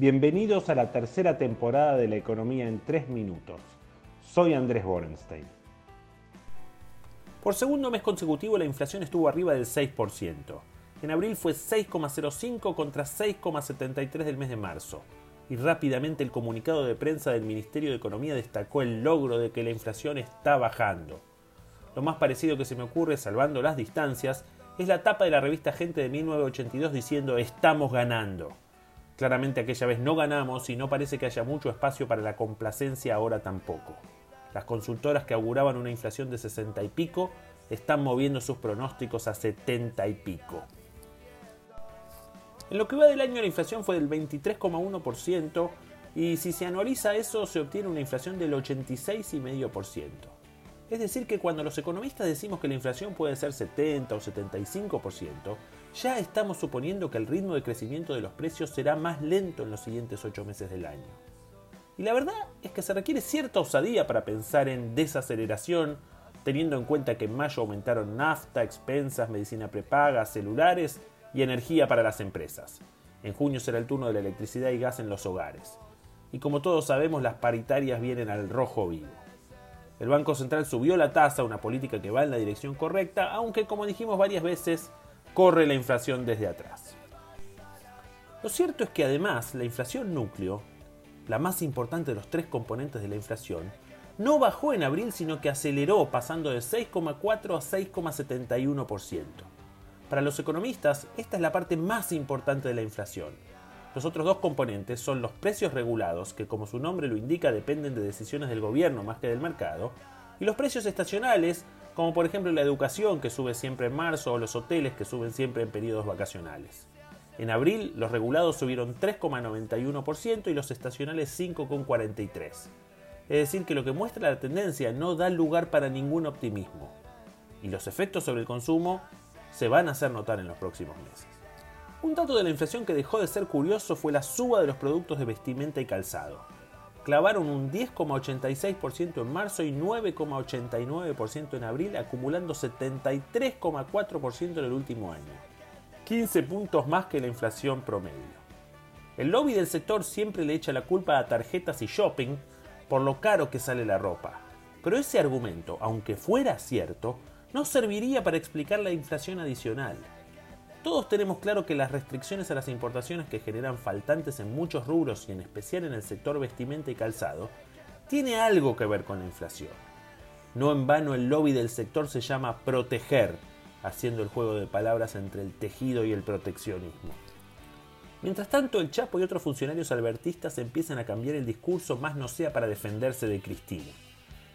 Bienvenidos a la tercera temporada de la economía en 3 minutos. Soy Andrés Borenstein. Por segundo mes consecutivo la inflación estuvo arriba del 6%. En abril fue 6,05 contra 6,73 del mes de marzo. Y rápidamente el comunicado de prensa del Ministerio de Economía destacó el logro de que la inflación está bajando. Lo más parecido que se me ocurre, salvando las distancias, es la tapa de la revista Gente de 1982 diciendo estamos ganando. Claramente aquella vez no ganamos y no parece que haya mucho espacio para la complacencia ahora tampoco. Las consultoras que auguraban una inflación de 60 y pico están moviendo sus pronósticos a 70 y pico. En lo que va del año la inflación fue del 23,1% y si se anualiza eso se obtiene una inflación del 86,5%. Es decir, que cuando los economistas decimos que la inflación puede ser 70 o 75%, ya estamos suponiendo que el ritmo de crecimiento de los precios será más lento en los siguientes 8 meses del año. Y la verdad es que se requiere cierta osadía para pensar en desaceleración, teniendo en cuenta que en mayo aumentaron nafta, expensas, medicina prepaga, celulares y energía para las empresas. En junio será el turno de la electricidad y gas en los hogares. Y como todos sabemos, las paritarias vienen al rojo vivo. El Banco Central subió la tasa, una política que va en la dirección correcta, aunque como dijimos varias veces, corre la inflación desde atrás. Lo cierto es que además la inflación núcleo, la más importante de los tres componentes de la inflación, no bajó en abril sino que aceleró pasando de 6,4 a 6,71%. Para los economistas, esta es la parte más importante de la inflación, los otros dos componentes son los precios regulados, que como su nombre lo indica dependen de decisiones del gobierno más que del mercado, y los precios estacionales, como por ejemplo la educación que sube siempre en marzo o los hoteles que suben siempre en periodos vacacionales. En abril los regulados subieron 3,91% y los estacionales 5,43%. Es decir, que lo que muestra la tendencia no da lugar para ningún optimismo. Y los efectos sobre el consumo se van a hacer notar en los próximos meses. Un dato de la inflación que dejó de ser curioso fue la suba de los productos de vestimenta y calzado. Clavaron un 10,86% en marzo y 9,89% en abril, acumulando 73,4% en el último año. 15 puntos más que la inflación promedio. El lobby del sector siempre le echa la culpa a tarjetas y shopping por lo caro que sale la ropa. Pero ese argumento, aunque fuera cierto, no serviría para explicar la inflación adicional. Todos tenemos claro que las restricciones a las importaciones que generan faltantes en muchos rubros y en especial en el sector vestimenta y calzado, tiene algo que ver con la inflación. No en vano el lobby del sector se llama proteger, haciendo el juego de palabras entre el tejido y el proteccionismo. Mientras tanto, el Chapo y otros funcionarios albertistas empiezan a cambiar el discurso más no sea para defenderse de Cristina.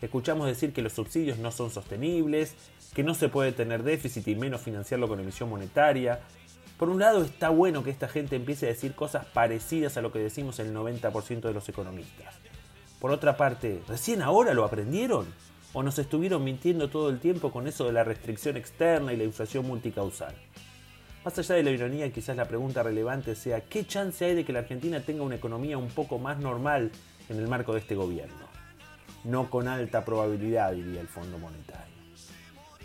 Escuchamos decir que los subsidios no son sostenibles, que no se puede tener déficit y menos financiarlo con emisión monetaria. Por un lado está bueno que esta gente empiece a decir cosas parecidas a lo que decimos el 90% de los economistas. Por otra parte, ¿recién ahora lo aprendieron? ¿O nos estuvieron mintiendo todo el tiempo con eso de la restricción externa y la inflación multicausal? Más allá de la ironía, quizás la pregunta relevante sea ¿qué chance hay de que la Argentina tenga una economía un poco más normal en el marco de este gobierno? No con alta probabilidad, diría el Fondo Monetario.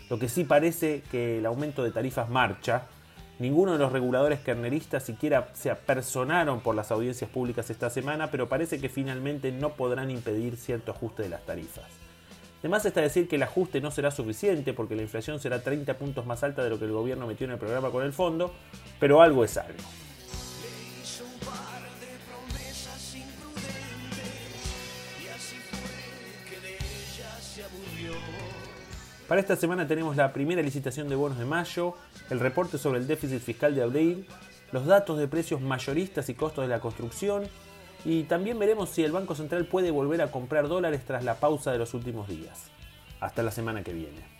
Lo que sí parece que el aumento de tarifas marcha. Ninguno de los reguladores kerneristas siquiera se apersonaron por las audiencias públicas esta semana, pero parece que finalmente no podrán impedir cierto ajuste de las tarifas. Además está decir que el ajuste no será suficiente porque la inflación será 30 puntos más alta de lo que el gobierno metió en el programa con el fondo, pero algo es algo. Para esta semana tenemos la primera licitación de bonos de mayo, el reporte sobre el déficit fiscal de abril, los datos de precios mayoristas y costos de la construcción y también veremos si el Banco Central puede volver a comprar dólares tras la pausa de los últimos días. Hasta la semana que viene.